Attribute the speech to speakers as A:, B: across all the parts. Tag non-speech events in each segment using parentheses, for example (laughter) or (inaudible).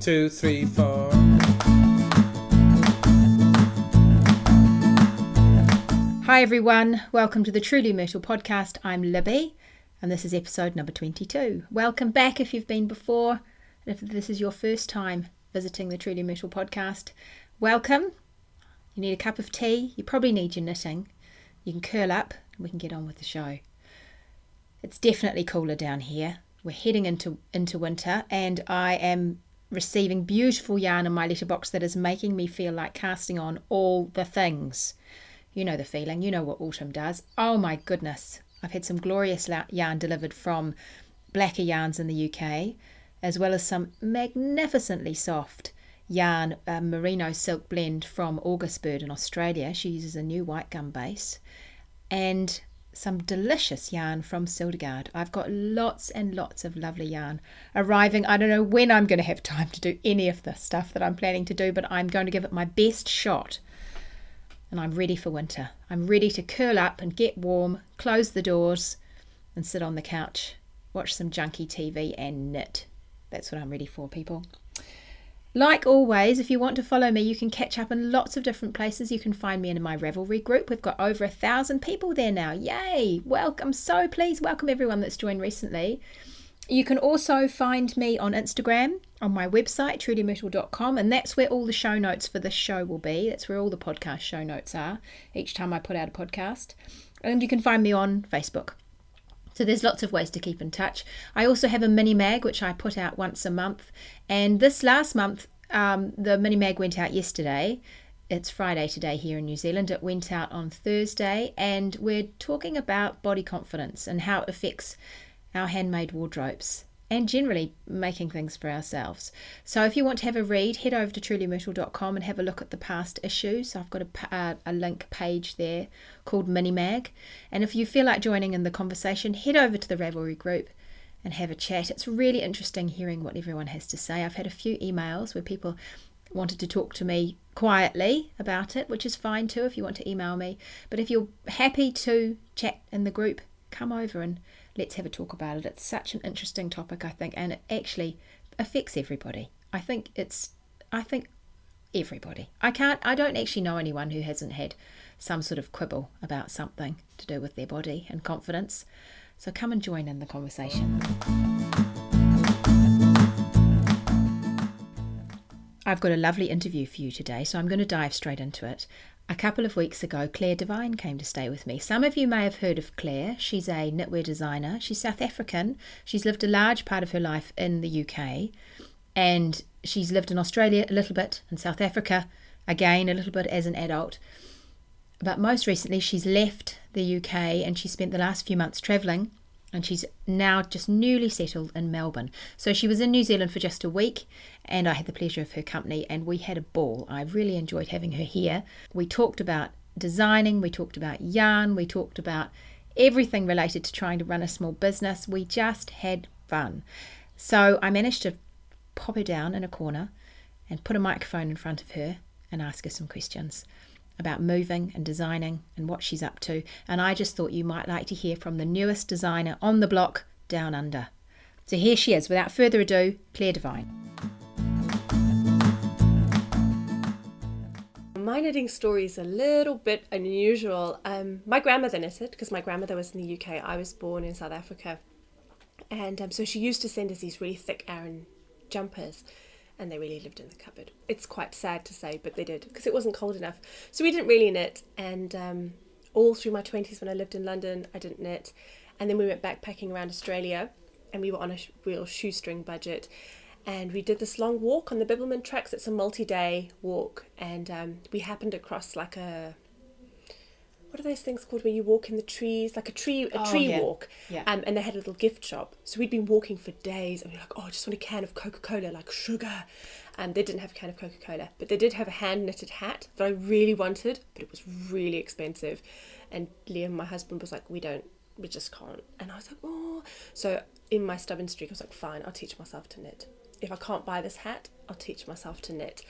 A: two, three, four.
B: Hi everyone, welcome to the Truly Myrtle podcast. I'm Libby, and this is episode number 22. Welcome back if you've been before, and if this is your first time visiting the Truly Myrtle podcast, welcome. You need a cup of tea, you probably need your knitting. You can curl up, and we can get on with the show. It's definitely cooler down here. We're heading into into winter, and I am receiving beautiful yarn in my letterbox that is making me feel like casting on all the things. You know the feeling, you know what autumn does. Oh my goodness. I've had some glorious yarn delivered from Blacker Yarns in the UK, as well as some magnificently soft yarn uh, merino silk blend from August Bird in Australia. She uses a new white gum base. And some delicious yarn from Sildegard. I've got lots and lots of lovely yarn arriving. I don't know when I'm going to have time to do any of the stuff that I'm planning to do, but I'm going to give it my best shot and I'm ready for winter. I'm ready to curl up and get warm, close the doors, and sit on the couch, watch some junky TV, and knit. That's what I'm ready for, people. Like always, if you want to follow me, you can catch up in lots of different places. You can find me in my Ravelry group. We've got over a thousand people there now. Yay! Welcome. So please welcome everyone that's joined recently. You can also find me on Instagram on my website, trulymyrtle.com, and that's where all the show notes for this show will be. That's where all the podcast show notes are each time I put out a podcast. And you can find me on Facebook. So there's lots of ways to keep in touch. I also have a mini mag which I put out once a month, and this last month um, the mini mag went out yesterday. It's Friday today here in New Zealand. It went out on Thursday, and we're talking about body confidence and how it affects our handmade wardrobes, and generally making things for ourselves. So if you want to have a read, head over to trulymyrtle.com and have a look at the past issues. I've got a, uh, a link page there called Mini Mag. And if you feel like joining in the conversation, head over to the Ravelry group and have a chat. It's really interesting hearing what everyone has to say. I've had a few emails where people wanted to talk to me quietly about it, which is fine too if you want to email me. But if you're happy to chat in the group, come over and let's have a talk about it. It's such an interesting topic, I think, and it actually affects everybody. I think it's, I think everybody. I can't, I don't actually know anyone who hasn't had some sort of quibble about something to do with their body and confidence. So come and join in the conversation. I've got a lovely interview for you today, so I'm going to dive straight into it. A couple of weeks ago, Clare Devine came to stay with me. Some of you may have heard of Clare. She's a knitwear designer. She's South African. She's lived a large part of her life in the UK. And she's lived in Australia a little bit, and South Africa again a little bit as an adult. But most recently, she's left the UK and she spent the last few months travelling and she's now just newly settled in Melbourne. So she was in New Zealand for just a week, and I had the pleasure of her company, and we had a ball. I really enjoyed having her here. We talked about designing, we talked about yarn, we talked about everything related to trying to run a small business. We just had fun. So I managed to pop her down in a corner and put a microphone in front of her and ask her some questions about moving and designing and what she's up to, and I just thought you might like to hear from the newest designer on the block down under. So here she is, without further ado, Clare Devine.
C: My knitting story is a little bit unusual. Um, my grandmother knitted because my grandmother was in the UK. I was born in South Africa. And um, so she used to send us these really thick Aran jumpers and they really lived in the cupboard. It's quite sad to say, but they did because it wasn't cold enough. So we didn't really knit, and um, all through my twenties when I lived in London, I didn't knit, and then we went backpacking around Australia, and we were on a real shoestring budget. And we did this long walk on the Bibbulmun tracks. It's a multi-day walk, and um, we happened across like a what are those things called where you walk in the trees, like a tree a oh, tree
B: yeah.
C: walk.
B: Yeah.
C: Um, and they had a little gift shop. So we'd been walking for days and we are like, oh, I just want a can of Coca Cola, like sugar. And they didn't have a can of Coca Cola, but they did have a hand knitted hat that I really wanted, but it was really expensive. And Liam, my husband, was like, we don't, we just can't. And I was like, oh. So in my stubborn streak, I was like, fine, I'll teach myself to knit. If I can't buy this hat, I'll teach myself to knit.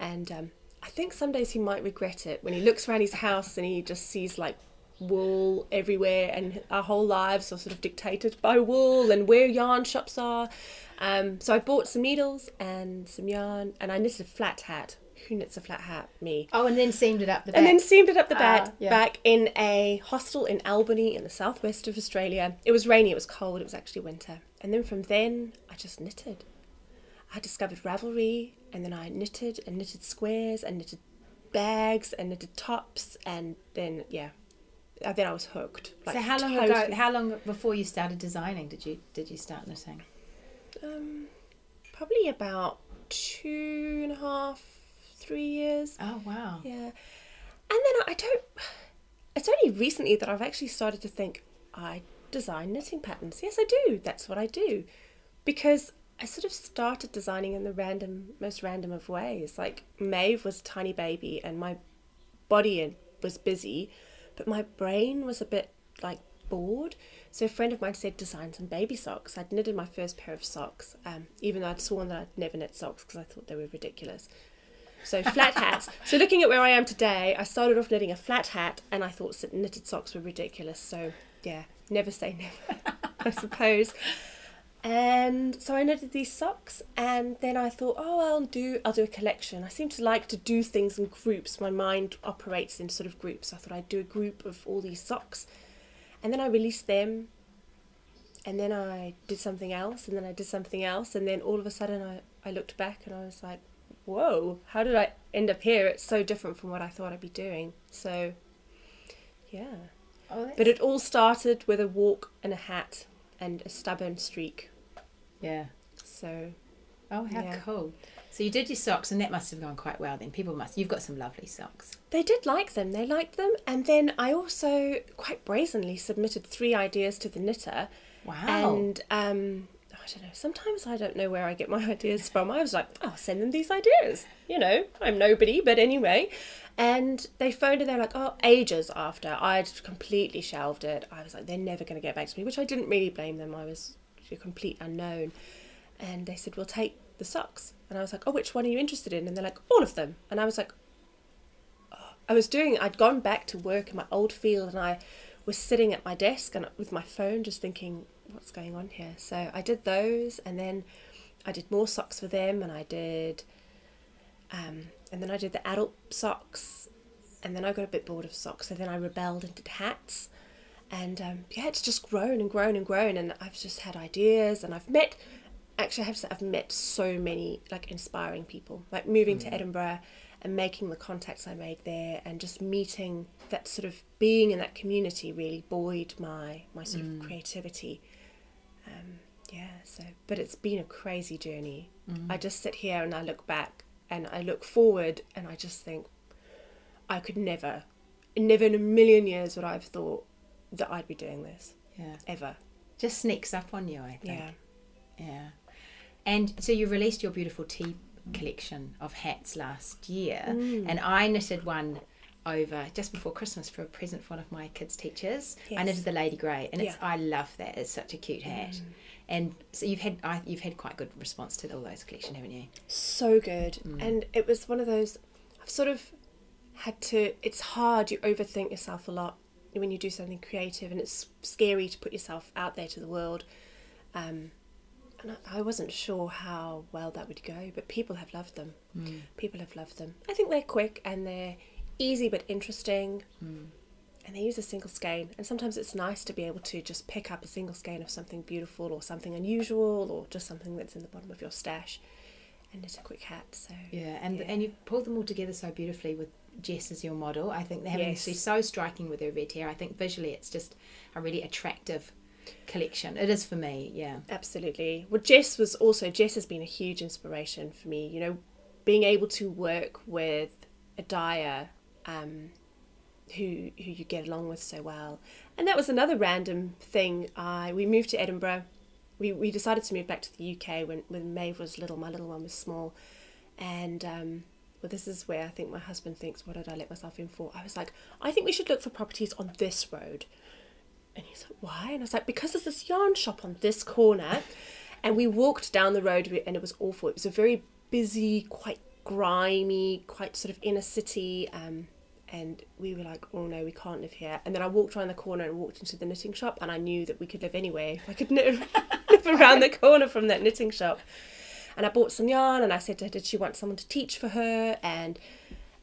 C: And um, I think some days he might regret it when he looks around his house and he just sees like wool everywhere and our whole lives are sort of dictated by wool and where yarn shops are. Um, so I bought some needles and some yarn, and I knitted a flat hat. Who knits a flat hat? Me.
B: Oh, and then seamed it up the back.
C: And then seamed it up the back,
B: Ah, yeah.
C: back in a hostel in Albany in the southwest of Australia. It was rainy, it was cold, it was actually winter. And then from then, I just knitted. I discovered Ravelry, and then I knitted and knitted squares and knitted bags and knitted tops, and then yeah, Uh, then I was hooked.
B: so how long ago? How long before you started designing did you did you start knitting?
C: Um, probably about two and a half, three years.
B: Oh wow.
C: Yeah. And then I don't. It's only recently that I've actually started to think I design knitting patterns. Yes, I do. That's what I do. Because I sort of started designing in the random, most random of ways. Like Maeve was a tiny baby and my body was busy, but my brain was a bit like bored. So a friend of mine said design some baby socks. I'd knitted my first pair of socks, um, even though I'd sworn that I'd never knit socks because I thought they were ridiculous. So (laughs) flat hats. So looking at where I am today, I started off knitting a flat hat, and I thought knitted socks were ridiculous. So yeah, never say never, (laughs) I suppose. And so I knitted these socks, and then I thought, oh, I'll do I'll do a collection. I seem to like to do things in groups. My mind operates in sort of groups. I thought I'd do a group of all these socks, and then I released them. And then I did something else, and then I did something else, and then all of a sudden I, I looked back and I was like, whoa, how did I end up here? It's so different from what I thought I'd be doing. So, yeah.
B: Oh,
C: But it all started with a walk and a hat and a stubborn streak.
B: Yeah.
C: So,
B: Oh, how
C: Yeah.
B: cool. So you did your socks, and that must have gone quite well. Then people must. You've got some lovely socks.
C: they did like them. They liked them. And then I also quite brazenly submitted three ideas to the knitter.
B: Wow.
C: And um, I don't know. Sometimes I don't know where I get my (laughs) ideas from. I was like, "I'll send them these ideas." You know, I'm nobody, but anyway. And they phoned and they're like, "Oh, ages after I'd completely shelved it." I was like, "They're never going to get back to me," which I didn't really blame them. I was a complete unknown. And they said, "We'll take the socks." And I was like, "Oh, which one are you interested in?" And they're like, "All of them." And I was like, I was doing, I'd gone back to work in my old field and I was sitting at my desk and with my phone just thinking, what's going on here? So I did those and then I did more socks for them and I did, um, and then I did the adult socks and then I got a bit bored of socks. So then I rebelled and did hats. And um, yeah, it's just grown and grown and grown. And I've just had ideas and I've met, actually, I have to say, I've met so many like inspiring people. Like moving to Edinburgh and making the contacts I made there and just meeting that sort of being in that community really buoyed my, my sort of creativity. Um, yeah, so, but it's been a crazy journey. I just sit here and I look back and I look forward and I just think, I could never, never in a million years would I have thought that I'd be doing this
B: yeah.
C: ever.
B: Just sneaks up on you, I think.
C: Yeah.
B: Yeah. And so you released your beautiful tea collection of hats last year,
C: Mm.
B: and I knitted one over just before Christmas for a present for one of my kids' teachers. I
C: Yes.
B: knitted the Lady Grey, and it's
C: Yeah.
B: I love that. It's such a cute hat.
C: Mm.
B: And so you've had I, you've had quite good response to all those collection, haven't you?
C: So good. And it was one of those, I've sort of had to, it's hard, you overthink yourself a lot when you do something creative and it's scary to put yourself out there to the world. Um, and I, I wasn't sure how well that would go, but people have loved them. People have loved them. I think they're quick and they're easy but interesting. And they use a single skein, and sometimes it's nice to be able to just pick up a single skein of something beautiful or something unusual or just something that's in the bottom of your stash and knit a quick hat. So
B: Yeah, and
C: Yeah.
B: and you've pulled them all together so beautifully with Jess is your model. I think they're having
C: Yes.
B: she's so striking with her red hair. I think visually it's just a really attractive collection. It is for me, yeah.
C: Absolutely. Well, Jess was also Jess has been a huge inspiration for me. You know, being able to work with a dyer um, who who you get along with so well, and that was another random thing. I we moved to Edinburgh. We we decided to move back to the UK when when Maeve was little. My little one was small, and um, well, this is where I think my husband thinks, "What did I let myself in for?" I was like, "I think we should look for properties on this road." And he's like, why? And I was like, because there's this yarn shop on this corner. And we walked down the road and it was awful. It was a very busy, quite grimy, quite sort of inner city. Um, and we were like, oh no, we can't live here. And then I walked around the corner and walked into the knitting shop and I knew that we could live anywhere I could knit, (laughs) knit around the corner from that knitting shop. And I bought some yarn and I said to her, did she want someone to teach for her? And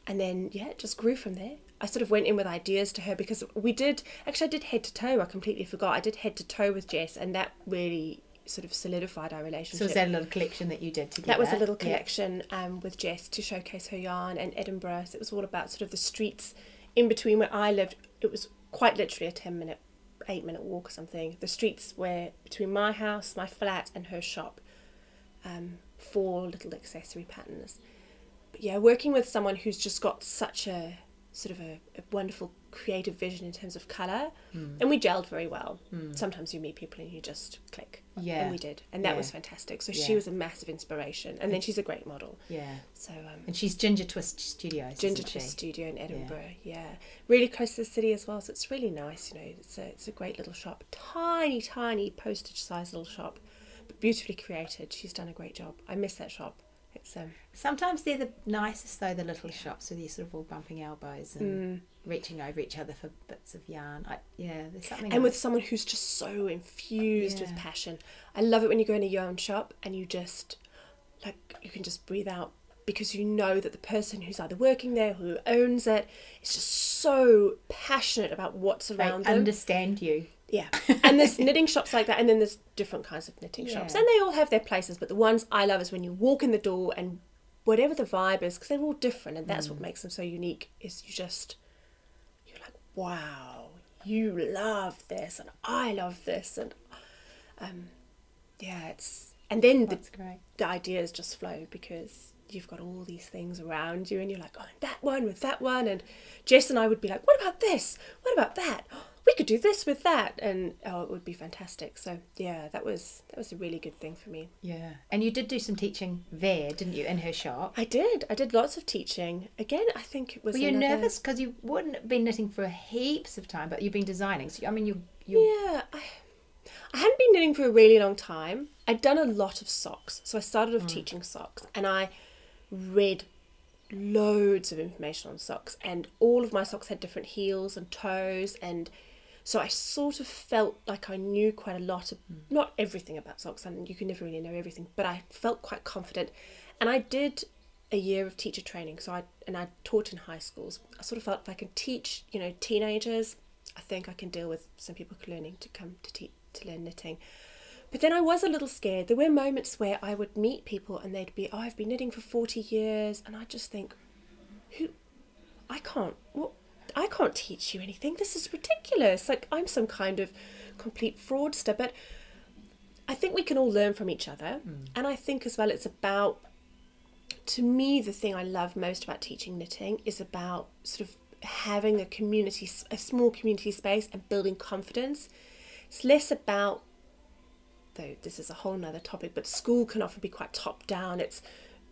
C: and then yeah, it just grew from there. I sort of went in with ideas to her because we did actually I did head to toe. I completely forgot. I did head to toe with Jess, and that really sort of solidified our relationship.
B: So was that a little collection that you did together?
C: That was a little collection yeah. um, with Jess to showcase her yarn and Edinburgh. So it was all about sort of the streets in between where I lived. It was quite literally a ten minute, eight minute walk or something. The streets were between my house, my flat, and her shop. Um, four little accessory patterns. But yeah, working with someone who's just got such a sort of a, a wonderful creative vision in terms of color mm. and we gelled very well mm. sometimes you meet people and you just click yeah and we did and that yeah. was fantastic so yeah. she was a massive inspiration and then she's a great model
B: yeah
C: so um,
B: and she's ginger twist studios
C: ginger twist studio in edinburgh yeah. yeah. really close to the city as well so it's really nice you know it's a, it's a great little shop tiny tiny postage size little shop beautifully created she's done a great job i miss that shop it's um,
B: sometimes they're the nicest though the little shops with you sort of all bumping elbows and mm. reaching over each other for bits of yarn. I, yeah, there's something.
C: And with someone who's just so infused yeah. with passion, I love it when you go in a yarn shop and you just like you can just breathe out because you know that the person who's either working there who owns it is just so passionate about what's around
B: they
C: them.
B: Understand you.
C: Yeah. (laughs) And there's knitting shops like that, and then there's different kinds of knitting yeah. shops, and they all have their places. But the ones I love is when you walk in the door and whatever the vibe is, because they're all different, and that's mm. what makes them so unique. Is you just you're like, wow, you love this, and I love this, and um, yeah, it's and then the, the ideas just flow because you've got all these things around you and you're like oh that one with that one and jess and i would be like what about this what about that we could do this with that. And oh it would be fantastic. So yeah that was that was a really good thing for me.
B: Yeah. And you did do some teaching there didn't you in her shop?
C: I did. I did lots of teaching. Again i think it was
B: were you
C: another...
B: nervous? Because you wouldn't have been knitting for heaps of time but you've been designing so i mean you
C: yeah I, I hadn't been knitting for a really long time. I'd done a lot of socks so i started off mm. teaching socks and i read loads of information on socks and all of my socks had different heels and toes and so I sort of felt like I knew quite a lot of mm. not everything about socks, and you can never really know everything, but I felt quite confident. And I did a year of teacher training, so I and I taught in high schools. I sort of felt if I can teach, you know, teenagers, I think I can deal with some people learning to come to teach to learn knitting. But then I was a little scared. There were moments where I would meet people and they'd be, "Oh, I've been knitting for forty years," and I just think, "Who? I can't. What? I can't teach you anything. This is ridiculous. Like, I'm some kind of complete fraudster. But I think we can all learn from each other. Mm. And I think as well, it's about, to me, the thing I love most about teaching knitting is about sort of having a community, a small community space and building confidence. It's less about, though this is a whole nother topic, but school can often be quite top down. It's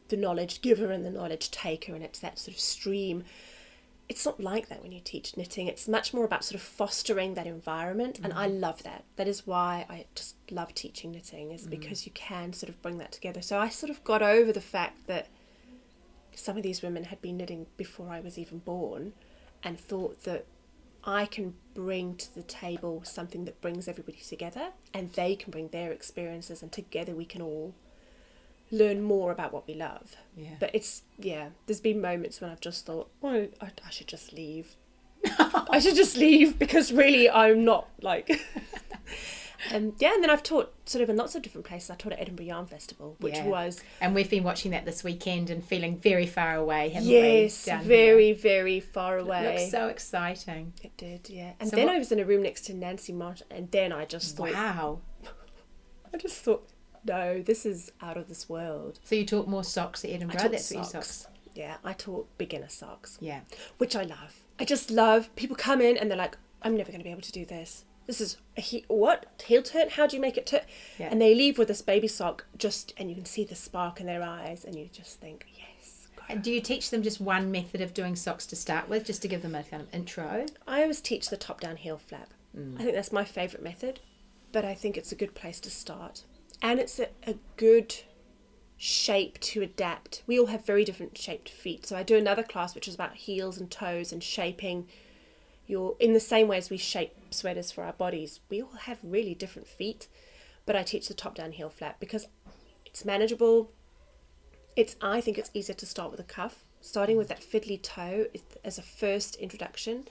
C: the knowledge giver and the knowledge taker, and it's that sort of stream it's not like that when you teach knitting. It's much more about sort of fostering that environment, mm. and I mm. love that. That is why I just love teaching knitting, is mm. because you can sort of bring that together. So I sort of got over the fact that some of these women had been knitting before I was even born, and thought that I can bring to the table something that brings everybody together, and they can bring their experiences, and together we can all learn more about what we love.
B: Yeah.
C: But it's yeah. There's been moments when I've just thought, oh, I, I should just leave. (laughs) I should just leave because really I'm not like. and (laughs) um, yeah, and then I've taught sort of in lots of different places. I taught at Edinburgh Yarn Festival, which yeah. was
B: and we've been watching that this weekend and feeling very far away. Haven't
C: yes,
B: we,
C: very
B: here?
C: very far away.
B: It looks so exciting.
C: It did, yeah. And so then what... I was in a room next to Nancy Marchant, and then I just thought,
B: wow. (laughs)
C: I just thought no, this is out of this world.
B: So you taught more socks at Edinburgh. That's
C: socks. socks. Yeah, I taught beginner socks.
B: Yeah,
C: which I love. I just love people come in and they're like, I'm never going to be able to do this. This is a he- what heel turn? How do you make it turn? Yeah. And they leave with this baby sock, just and you can see the spark in their eyes, and you just think, yes.
B: And do you teach them just one method of doing socks to start with, just to give them a kind of intro?
C: I always teach the top down heel flap. Mm. I think that's my favourite method, but I think it's a good place to start and it's a, a good shape to adapt. We all have very different shaped feet. So I do another class which is about heels and toes and shaping your in the same way as we shape sweaters for our bodies. We all have really different feet. but I teach the top down heel flap because it's manageable. It's I think it's easier to start with a cuff, starting with that fiddly toe as a first introduction,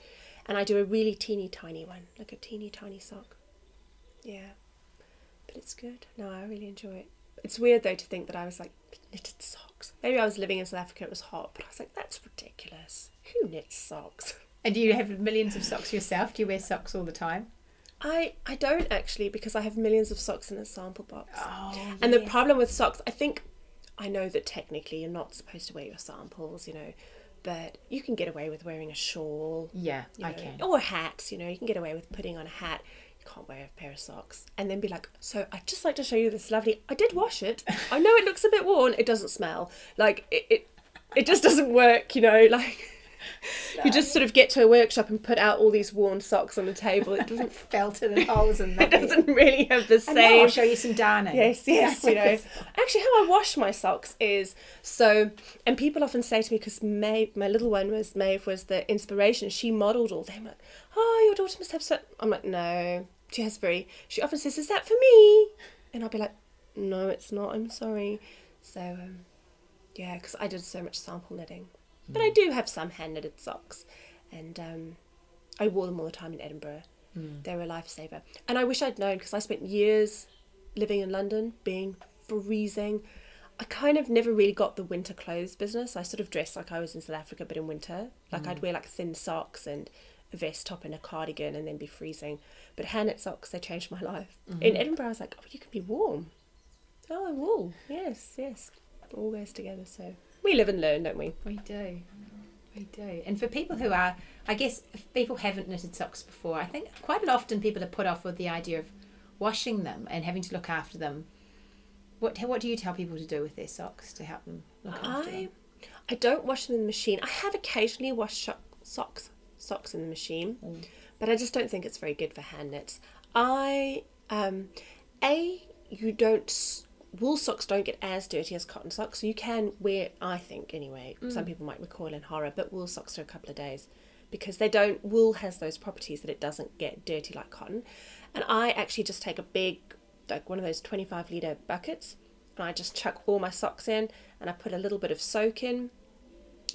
C: and I do a really teeny tiny one, like a teeny tiny sock. Yeah, but it's good. No, I really enjoy it. It's weird though to think that I was like knitted socks. Maybe I was living in South Africa; it was hot, but I was like, that's ridiculous. Who knits socks? (laughs)
B: And do you have millions of socks yourself? Do you wear socks all the time?
C: I I don't actually because I have millions of socks in a sample box.
B: Oh,
C: And the problem with socks, I think, I know that technically you're not supposed to wear your samples, you know, but you can get away with wearing a shawl.
B: Yeah,
C: you
B: I can.
C: Or hats, you know, you can get away with putting on a hat. Can't wear a pair of socks. And then be like, so I'd just like to show you this lovely, I did wash it. I know it looks a bit worn. It doesn't smell. Like, it, it, it just doesn't work, you know, (laughs) like. You just sort of get to a workshop and put out all these worn socks on the table. It doesn't (laughs)
B: Felted and holes (laughs) in
C: it
B: them.
C: doesn't really have the
B: I know,
C: same
B: I'll show you some darning.
C: Yes, yes, you know. Actually, how I wash my socks is so, and people often say to me because Maeve, my little one was Maeve was the inspiration. She modelled all them. Like, oh, your daughter must have so. I'm like, no. She has very. She often says, "Is that for me?" And I'll be like, "No, it's not. I'm sorry." So, um, yeah, because I did so much sample knitting, but I do have some hand knitted socks, and um, I wore them all the time in Edinburgh. They were a lifesaver. And I wish I'd known because I spent years living in London, being freezing. I kind of never really got the winter clothes business. I sort of dressed like I was in South Africa, but in winter. Like I'd wear like thin socks and a vest top and a cardigan and then be freezing. But hand knit socks, they changed my life. Mm-hmm. In Edinburgh, I was like, oh, you can be warm. Oh, wool. Yes, yes. All goes together. So we live and learn, don't we?
B: We do. We do. And for people who are, I guess, if people haven't knitted socks before, I think quite often people are put off with the idea of washing them and having to look after them. What What do you tell people to do with their socks to help them look after
C: I
B: them?
C: I don't wash them in the machine. I have occasionally washed socks socks in the machine, but I just don't think it's very good for hand knits. I um, a you don't wool socks don't get as dirty as cotton socks, so you can wear. I think anyway. Some people might recoil in horror, but wool socks for a couple of days because they don't. Wool has those properties that it doesn't get dirty like cotton, and I actually just take a big like one of those 25 litre buckets and I just chuck all my socks in and I put a little bit of soak in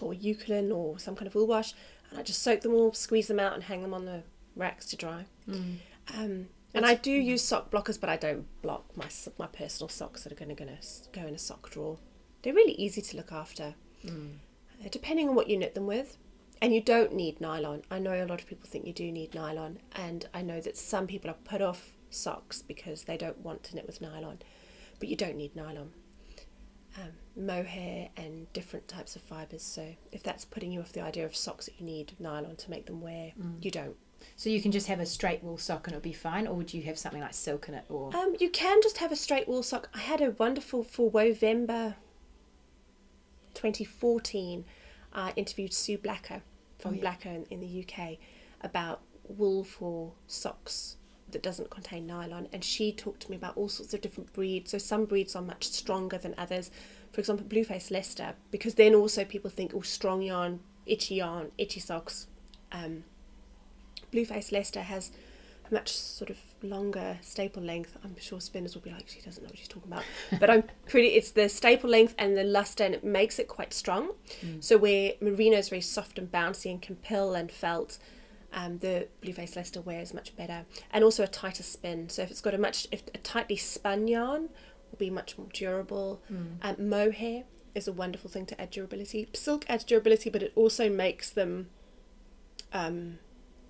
C: or eucalyptus or some kind of wool wash and I just soak them all, squeeze them out and hang them on the racks to dry. Um, and I do use sock blockers, but I don't block my my personal socks that are going to go in a sock drawer. They're really easy to look after, uh, depending on what you knit them with. And you don't need nylon. I know a lot of people think you do need nylon, and I know that some people are put off socks because they don't want to knit with nylon, but you don't need nylon. Um, mohair and different types of fibres. So if that's putting you off the idea of socks that you need nylon to make them wear, you don't.
B: So you can just have a straight wool sock and it'll be fine, or would you have something like silk in it? Or
C: Um, you can just have a straight wool sock. I had a wonderful for Wovember 2014. I interviewed Sue Blacker from
B: Oh, yeah.
C: Blacker in, in the UK about wool for socks that doesn't contain nylon, and she talked to me about all sorts of different breeds. So some breeds are much stronger than others. For example, Blueface Leicester, because then also people think, oh, strong yarn, itchy yarn, itchy socks. Um, Blueface Leicester has a much sort of longer staple length. I'm sure spinners will be like, she doesn't know what she's talking about. (laughs) But I'm pretty, it's the staple length and the luster, and it makes it quite strong. So where merino is very soft and bouncy and can pill and felt, um, the Blueface Leicester wear is much better. And also a tighter spin. So if it's got a much, if a tightly spun yarn, will be much more durable. Um, mohair is a wonderful thing to add durability. Silk adds durability, but it also makes them um,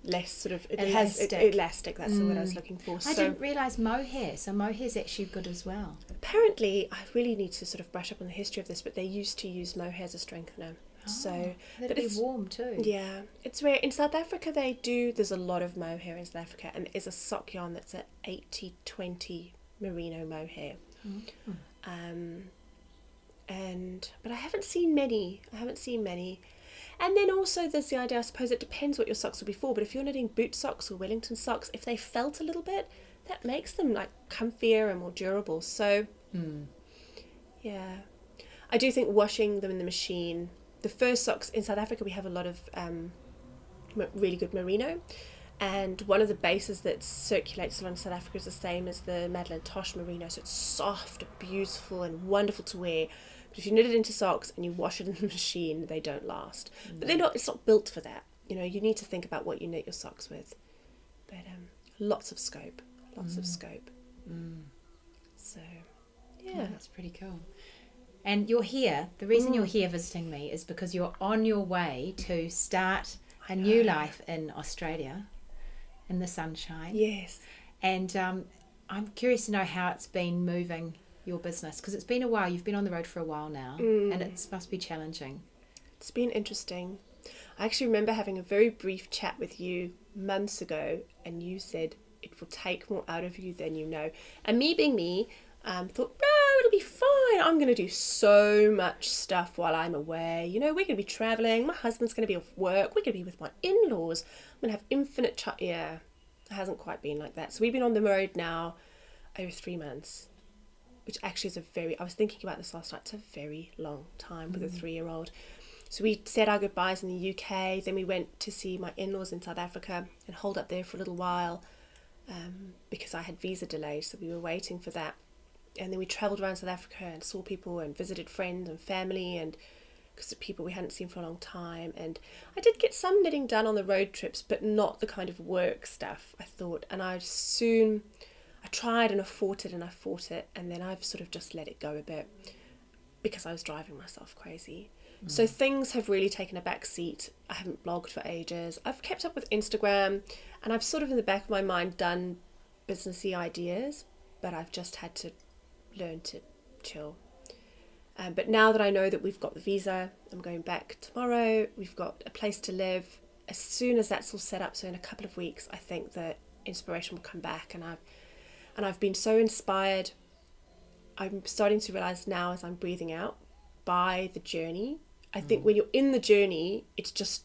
C: less sort of it has it,
B: Elastic.
C: elastic. That's the word I was looking for.
B: I
C: so
B: didn't realise mohair. So mohair's actually good as well.
C: apparently, I really need to sort of brush up on the history of this, but they used to use mohair as a strengthener. So,
B: That'd
C: but
B: be
C: it's
B: warm too.
C: yeah, it's rare. In South Africa, they do. There's a lot of mohair in South Africa, and there's a sock yarn that's a 80-20 merino mohair. Um, and but I haven't seen many. I haven't seen many. And then also there's the idea. I suppose it depends what your socks will be for. But if you're knitting boot socks or Wellington socks, if they felt a little bit, that makes them like comfier and more durable. So yeah, I do think washing them in the machine. The first socks in South Africa, we have a lot of um, really good merino, And one of the bases that circulates along South Africa is the same as the Madeline Tosh merino. So it's soft, beautiful, and wonderful to wear. But if you knit it into socks and you wash it in the machine, they don't last. But they're not. It's not built for that. You know, you need to think about what you knit your socks with. But um, lots of scope, lots of scope. So,
B: Yeah,
C: yeah.
B: that's pretty cool. And you're here. The reason
C: Mm.
B: you're here visiting me is because you're on your way to start a new life in Australia, in the sunshine.
C: Yes.
B: And um, I'm curious to know how it's been moving your business because it's been a while. You've been on the road for a while now,
C: Mm.
B: and it must be challenging.
C: It's been interesting. I actually remember having a very brief chat with you months ago, and you said it will take more out of you than you know. And me being me, um, thought, no, it'll be fine. I'm going to do so much stuff while I'm away. You know, we're going to be traveling. My husband's going to be off work. We're going to be with my in laws. I'm going to have infinite. Yeah, it hasn't quite been like that. So we've been on the road now over three months which actually is a very I was thinking about this last night, it's a very long time with a three year old. So we said our goodbyes in the UK, then we went to see my in laws in South Africa and hold up there for a little while um, because I had visa delays, so we were waiting for that. And then we travelled around South Africa and saw people and visited friends and family and because of people we hadn't seen for a long time. And I did get some knitting done on the road trips, but not the kind of work stuff I thought. And I soon I tried and I fought it and I fought it, and then I've sort of just let it go a bit because I was driving myself crazy. So mm. things have really taken a back seat. I haven't blogged for ages. I've kept up with Instagram, and I've sort of in the back of my mind done businessy ideas, but I've just had to learn to chill. Um, but now that I know that we've got the visa, I'm going back tomorrow. We've got a place to live. As soon as that's all set up, so in a couple of weeks, I think that inspiration will come back, and I've and I've been so inspired. I'm starting to realize now as I'm breathing out by the journey. I think when you're in the journey, it's just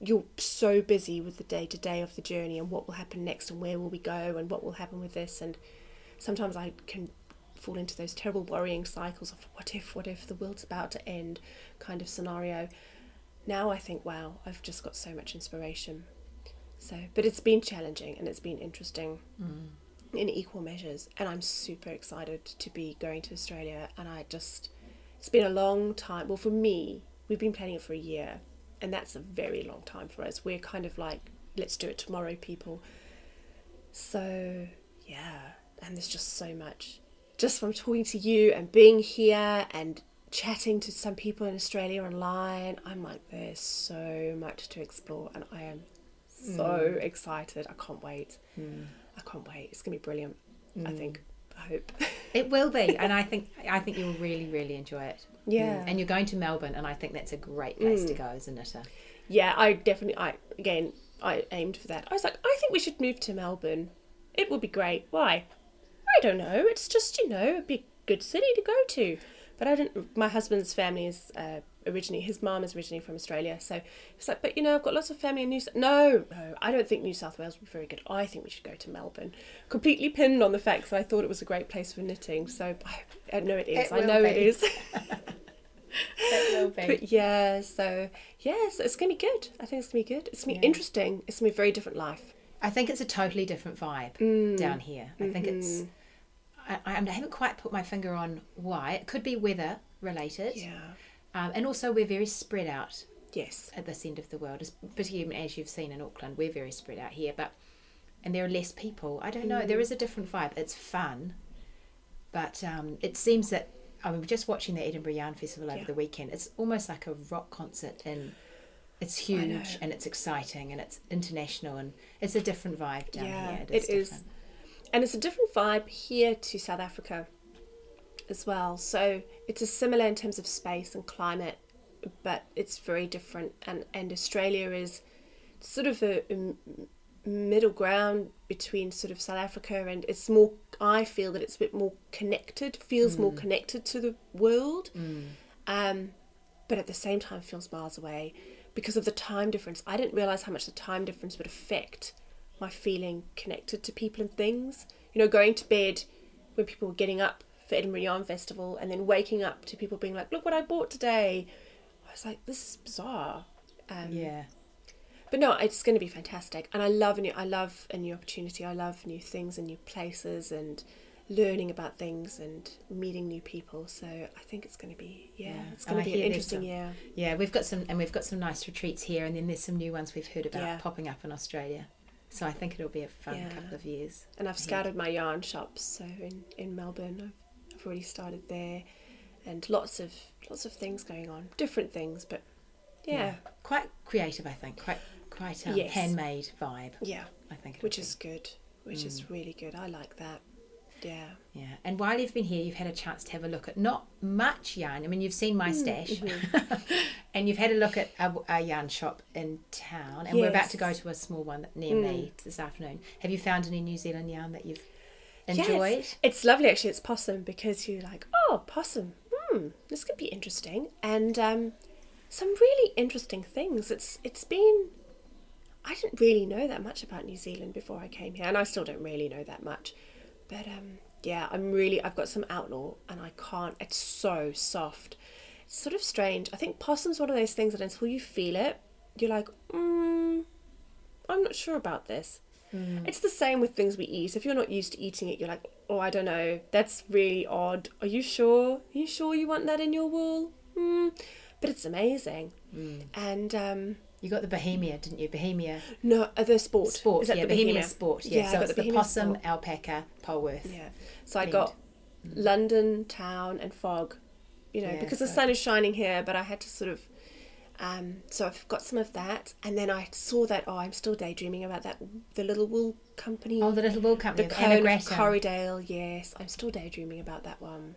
C: you're so busy with the day to day of the journey and what will happen next and where will we go and what will happen with this and sometimes I can fall into those terrible worrying cycles of what if what if the world's about to end kind of scenario. Now I think wow, I've just got so much inspiration. So, but it's been challenging and it's been interesting mm. in equal measures. And i'm super excited to be going to australia. And i just it's been a long time. Well for me we've been planning it for a year. And that's a very long time for us. We're kind of like let's do it tomorrow people. So yeah. And there's just so much just from talking to you and being here and chatting to some people in australia online i'm like there's so much to explore and i am so mm. excited i can't wait mm. I can't wait. It's gonna be brilliant. I mm. think. I hope.
B: It will be, and I (laughs) think I think you'll really really enjoy it.
C: Yeah.
B: Mm. and you're going to Melbourne, and I think that's a great place to go as a knitter.
C: yeah, I definitely. I again, I aimed for that. I was like, I think we should move to Melbourne. It would be great. Why? I don't know. It's just you know, it'd be a good city to go to. But I didn't. My husband's family is uh, originally his mum is originally from Australia, so it's like, but you know, I've got lots of family in New. No, no, I don't think New South Wales would be very good. I think we should go to Melbourne. Completely pinned on the fact that I thought it was a great place for knitting. So I, I know it is.
B: It
C: I know it
B: be.
C: is. (laughs)
B: It be.
C: But yeah, so yeah, so it's gonna be good. I think it's gonna be good. It's gonna be
B: Yeah.
C: interesting. It's gonna be a very different life.
B: I think it's a totally different vibe
C: Mm.
B: down here. I think it's. I, I haven't quite put my finger on why. It could be weather related,
C: Yeah.
B: um, and also we're very spread out
C: Yes.
B: at this end of the world. As- Particularly as you've seen in Auckland, we're very spread out here, but and there are less people. I don't know. There is a different vibe. It's fun, but um, it seems that I mean, just watching the Edinburgh Yarn Festival over
C: Yeah.
B: the weekend. It's almost like a rock concert, and it's huge and it's exciting and it's international and it's a different vibe down
C: Yeah,
B: here.
C: it is.
B: different.
C: And it's a different vibe here to South Africa as well. So it's a similar in terms of space and climate, but it's very different. And and Australia is sort of a middle ground between sort of South Africa and it's more. I feel that it's a bit more connected. Feels more connected to the world. Um, but at the same time feels miles away because of the time difference. I didn't realize how much the time difference would affect my feeling connected to people and things. You know, going to bed when people were getting up for Edinburgh Yarn Festival and then waking up to people being like, look what I bought today. I was like, this is bizarre. Um,
B: Yeah.
C: but no, it's going to be fantastic, and I love a new. I love a new opportunity. I love new things and new places and learning about things and meeting new people. So I think it's going to be yeah,
B: Yeah.
C: it's
B: And
C: going
B: I
C: to be an interesting
B: some-
C: year.
B: Yeah, we've got some, and we've got some nice retreats here, and then there's some new ones we've heard about
C: Yeah.
B: popping up in Australia. So I think it'll be a fun
C: Yeah.
B: couple of years.
C: And I've scouted my yarn shops. So in in Melbourne, I've, I've already started there, and lots of lots of things going on, different things, but yeah,
B: quite creative. I think quite quite um,
C: Yes.
B: handmade vibe.
C: yeah,
B: I think,
C: which
B: be.
C: is good, which
B: Mm.
C: is really good. I like that. Yeah.
B: yeah. And while you've been here, you've had a chance to have a look at not much yarn. I mean, you've seen
C: Mm,
B: my stash, (laughs) and you've had a look at a, a yarn shop in town, and we're about to go to a small one near
C: Mm.
B: me this afternoon. Have you found any New Zealand yarn that you've enjoyed?
C: it's, it's lovely actually. It's possum because you're like, oh, possum. Hmm, this could be interesting, and um, some really interesting things. It's it's been. I didn't really know that much about New Zealand before I came here, and I still don't really know that much. But um, yeah, I'm really. I've got some outlaw, and I can't. It's so soft. It's sort of strange. I think possum's one of those things that until you feel it, you're like, mm, I'm not sure about this. It's the same with things we eat. If you're not used to eating it, you're like, oh, I don't know. That's really odd. Are you sure? Are you sure you want that in your wool? Mm. But it's amazing. And um,
B: You got the Bohemia, didn't you? Bohemia
C: no, uh, the sport.
B: Sport,
C: Is that
B: yeah,
C: the
B: Bohemia,
C: Bohemia?
B: Sport, yeah.
C: Yeah,
B: so it's
C: the
B: the possum,
C: Sport.
B: alpaca, Polworth.
C: Yeah. So I got London, town, and fog. You know,
B: Yeah,
C: because the sun is shining here, but I had to sort of. Um, so I've got some of that, and then I saw that. Oh, I'm still daydreaming about that. The little wool company.
B: Oh, the little wool company, The
C: cone of. Corriedale. Yes, I'm still daydreaming about that one.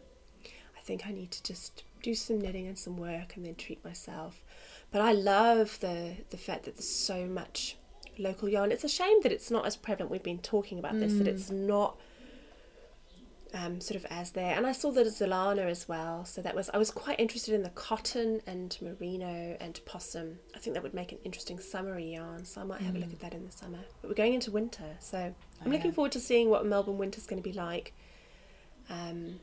C: I think I need to just do some knitting and some work, and then treat myself. But I love the the fact that there's so much local yarn. It's a shame that it's not as prevalent. We've been talking about this that
B: Mm.
C: it's not um, sort of as there. And I saw the Zealana as well. So that was I was quite interested in the cotton and merino and possum. I think that would make an interesting summery yarn. So I might have a look at that in the summer. But we're going into winter, so I'm
B: Mm. Oh,
C: looking
B: yeah.
C: forward to seeing what Melbourne winter's going to be like. Um,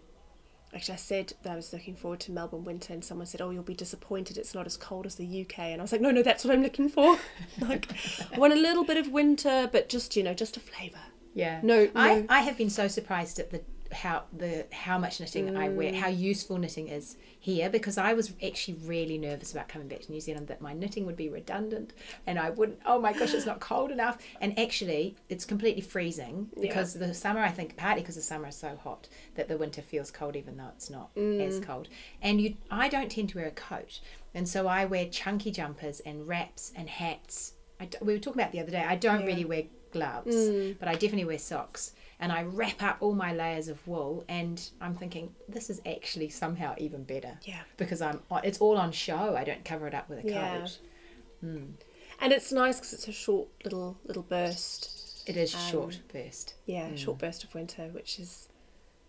C: actually, I said that I was looking forward to Melbourne winter, and someone said, "Oh, you'll be disappointed. It's not as cold as the UK." And I was like, "No, no, that's what I'm looking for. (laughs) like, I want a little bit of winter, but just you know, just a flavour."
B: Yeah.
C: No,
B: I,
C: no.
B: I have been so surprised at the how the how much knitting I wear,
C: Mm.
B: how useful knitting is here because I was actually really nervous about coming back to New Zealand that my knitting would be redundant and I wouldn't oh my gosh it's not cold enough and actually it's completely freezing
C: Yeah.
B: because the summer I think partly because the summer is so hot that the winter feels cold even though it's not as
C: Mm.
B: cold and you I don't tend to wear a coat and so I wear chunky jumpers and wraps and hats I we were talking about the other day I don't
C: Yeah.
B: really wear gloves
C: Mm.
B: but I definitely wear socks and I wrap up all my layers of wool and I'm thinking this is actually somehow even better
C: Yeah.
B: because I'm it's all on show I don't cover it up with a
C: Yeah.
B: coat
C: And it's nice because it's a short little little burst.
B: it is
C: Um,
B: short burst
C: Yeah, short burst of winter, which is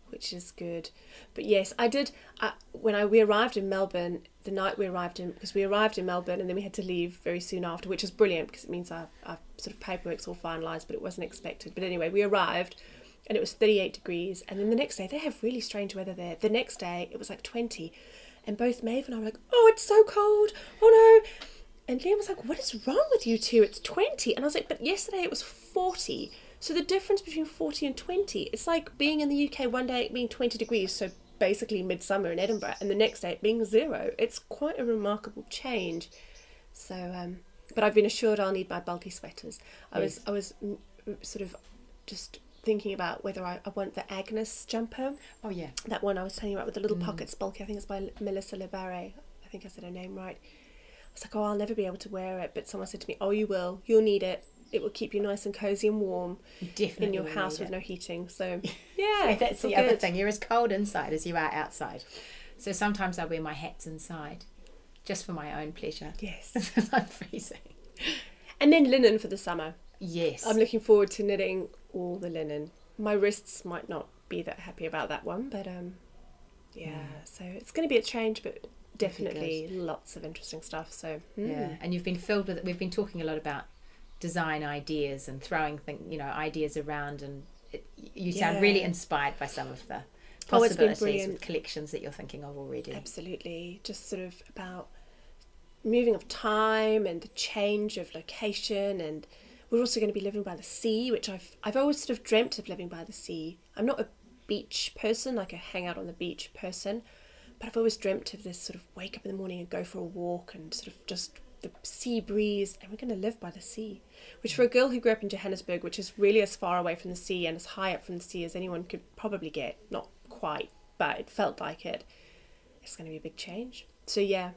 C: which is good. But yes, I did. Uh, when I we arrived in Melbourne, the night we arrived in, because we arrived in Melbourne and then we had to leave very soon after, which is brilliant because it means our, our sort of paperwork's all finalised, but it wasn't expected. But anyway, we arrived and it was 38 degrees. And then the next day, they have really strange weather there. The next day, it was like 20. And both Maeve and I were like, oh, it's so cold. Oh no. And Liam was like, What is wrong with you two? It's 20. And I was like, But yesterday it was 40. So the difference between 40 and 20, it's like being in the UK one day it being 20 degrees, so basically midsummer in Edinburgh, and the next day it being zero. It's quite a remarkable change. So, um, but I've been assured I'll need my bulky sweaters. I was, I was mm, sort of just thinking about whether I, I want the Agnes jumper
B: oh yeah
C: that one I was telling you about with the little mm. pockets bulky. I think it's by Melissa LaBarre. I think I said her name right. I was like, oh, I'll never be able to wear it. But someone said to me, oh, you will. You'll need it. It will keep you nice and cozy and warm
B: definitely
C: in your house with
B: it.
C: no heating. So (laughs)
B: yeah that's the other thing you're as cold inside as you are outside so sometimes I wear my hats inside just for my own pleasure
C: Yes. (laughs)
B: I'm freezing
C: And then linen for the summer.
B: yes
C: I'm looking forward to knitting all the linen. My wrists might not be that happy about that one, but um, yeah. So it's going to be a change, but definitely lots of interesting stuff. So mm.
B: Yeah, and you've been filled with. We've been talking a lot about design ideas and throwing thing, you know, ideas around, and it, you sound really inspired by some of the
C: Oh,
B: possibilities
C: brilliant.
B: with collections that you're thinking of already.
C: Absolutely. Just sort of about moving of time and the change of location and we're also going to be living by the sea which i've i've always sort of dreamt of living by the sea. I'm not a beach person like a hang out on the beach person but i've always dreamt of this sort of wake up in the morning and go for a walk and sort of just the sea breeze and we're going to live by the sea. Which for a girl who grew up in johannesburg which is really as far away from the sea and as high up from the sea as anyone could probably get not quite but it felt like it it's going to be a big change. So yeah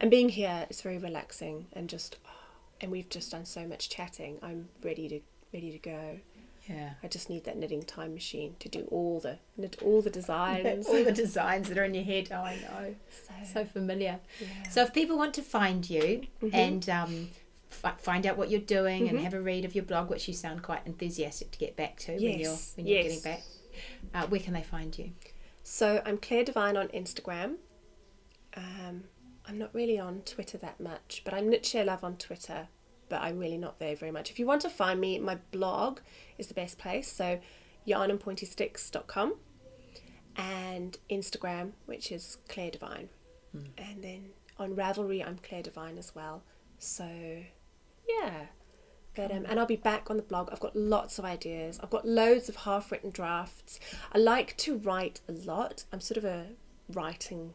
C: and being here is very relaxing and just and we've just done so much chatting i'm ready to ready to go
B: Yeah.
C: i just need that knitting time machine to do all the knit all the designs (laughs)
B: All the designs that are in your head. Oh, I know. So familiar.
C: yeah.
B: So if people want to find you
C: Mhm.
B: and um, f- find out what you're doing and
C: Mhm.
B: have a read of your blog, which you sound quite enthusiastic to get back to when you're when you're
C: yes.
B: getting back, uh, where can they find you?
C: So I'm Clare Devine on Instagram. Um, I'm not really on Twitter that much, but I'm Knit Share Love on Twitter, but I'm really not there very much. If you want to find me, my blog is the best place. So yarnandpointysticks.com and Instagram, which is Clare Devine. And then on Ravelry, I'm Clare Devine as well. So yeah. But, um, and I'll be back on the blog. I've got lots of ideas. I've got loads of half written drafts. I like to write a lot. I'm sort of a writing,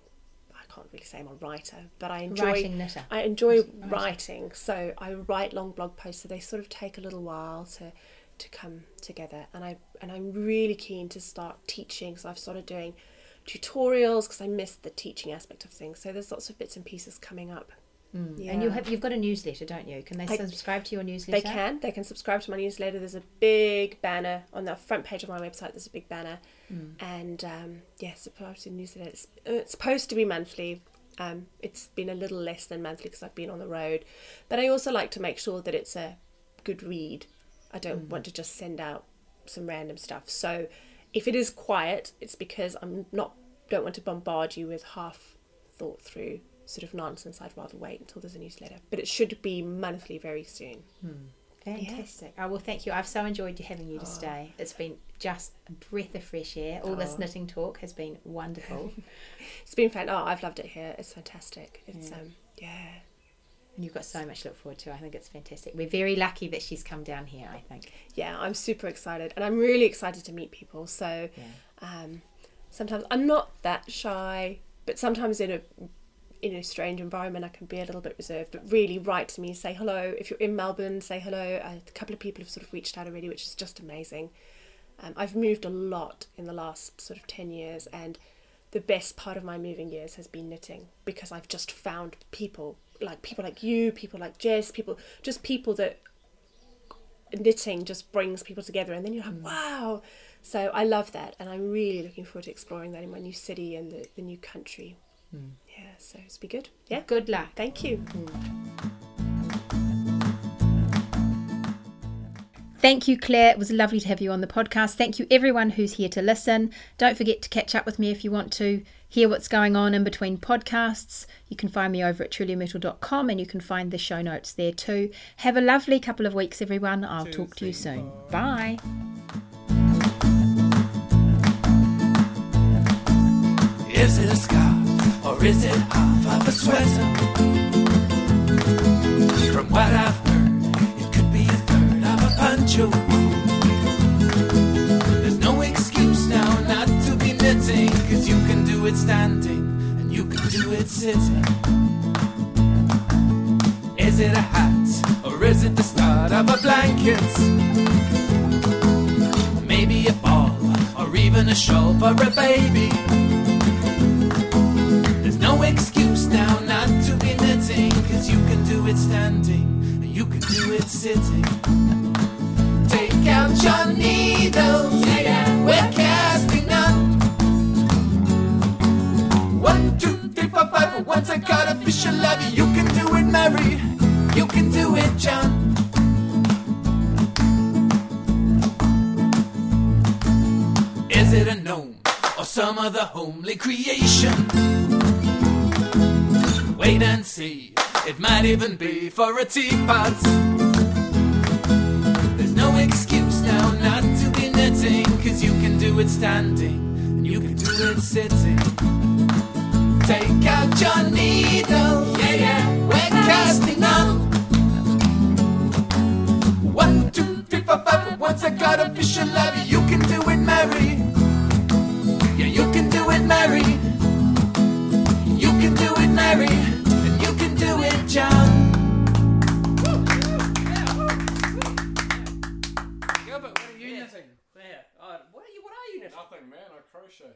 C: can't really say I'm a writer, but I enjoy
B: Writing knitter.
C: I enjoy
B: Writing.
C: writing. So I write long blog posts, so they sort of take a little while to to come together. And I and I'm really keen to start teaching. So I've started doing tutorials because I missed the teaching aspect of things. So there's lots of bits and pieces coming up.
B: Mm.
C: Yeah.
B: And you have you've got a newsletter, don't you? Can they
C: I-
B: subscribe to your newsletter?
C: They can. They can subscribe to my newsletter. There's a big banner on the front page of my website. There's a big banner,
B: Mm.
C: and um, yeah, the newsletter. It's, uh, it's supposed to be monthly. Um, it's been a little less than monthly because I've been on the road, but I also like to make sure that it's a good read. I don't want to just send out some random stuff. So if it is quiet, it's because I'm not don't want to bombard you with half thought through sort of nonsense. I'd rather wait until there's a newsletter. But it should be monthly very soon.
B: Fantastic. Oh well, thank you. I've so enjoyed having you to stay. It's been just a breath of fresh air. All this
C: Oh.
B: knitting talk has been wonderful, (laughs)
C: It's been fan. Oh, I've loved it here. It's fantastic. It's
B: Yeah.
C: um, yeah.
B: and you've got so much to look forward to. I think it's fantastic. We're very lucky that she's come down here. I think.
C: yeah, I'm super excited, and I'm really excited to meet people. So,
B: Yeah.
C: um, sometimes I'm not that shy, but sometimes in a in a strange environment, I can be a little bit reserved. But really, write to me, say hello. If you're in Melbourne, say hello. A couple of people have sort of reached out already, which is just amazing. Um, I've moved a lot in the last sort of ten years, and the best part of my moving years has been knitting because I've just found people like people like you, people like Jess, people just people that knitting just brings people together and then you're like wow so i love that and i'm really looking forward to exploring that in my new city and the, the new country yeah so it's be good yeah
B: Good luck.
C: thank you
B: Thank you, Clare. It was lovely to have you on the podcast. Thank you, everyone who's here to listen. Don't forget to catch up with me if you want to hear what's going on in between podcasts. You can find me over at trulymyrtle.com and you can find the show notes there too. Have a lovely couple of weeks, everyone. I'll talk to you soon. Bye.
A: Is it a scarf or is it half of a sweater? From what I've heard, it could be a third of a poncho. There's no excuse now not to be knitting, cause you can do it standing and you can do it sitting. Is it a hat or is it the start of a blanket? Maybe a ball or even a shawl for a baby. Excuse now not to be knitting, cause you can do it standing and you can do it sitting. Take out your needles, yeah. we're casting on. One, two, three, four, five. Once I got a fish, I love you. You can do it, Mary. You can do it, John. Is it a gnome or some other homely creation? Wait and see, it might even be for a teapot. There's no excuse now not to be knitting, cause you can do it standing, and you can do it sitting. Take out your needle, yeah, yeah, we're
D: casting
A: on. One, two, three, four, five, once I got a fish alive, you can do it, Mary.
D: Yeah,
A: you can do it, Mary. You can do it, Mary. John.
E: Gilbert, what are you knitting?
D: There. Uh, what are you? What are you knitting?
E: Nothing, man. I crochet.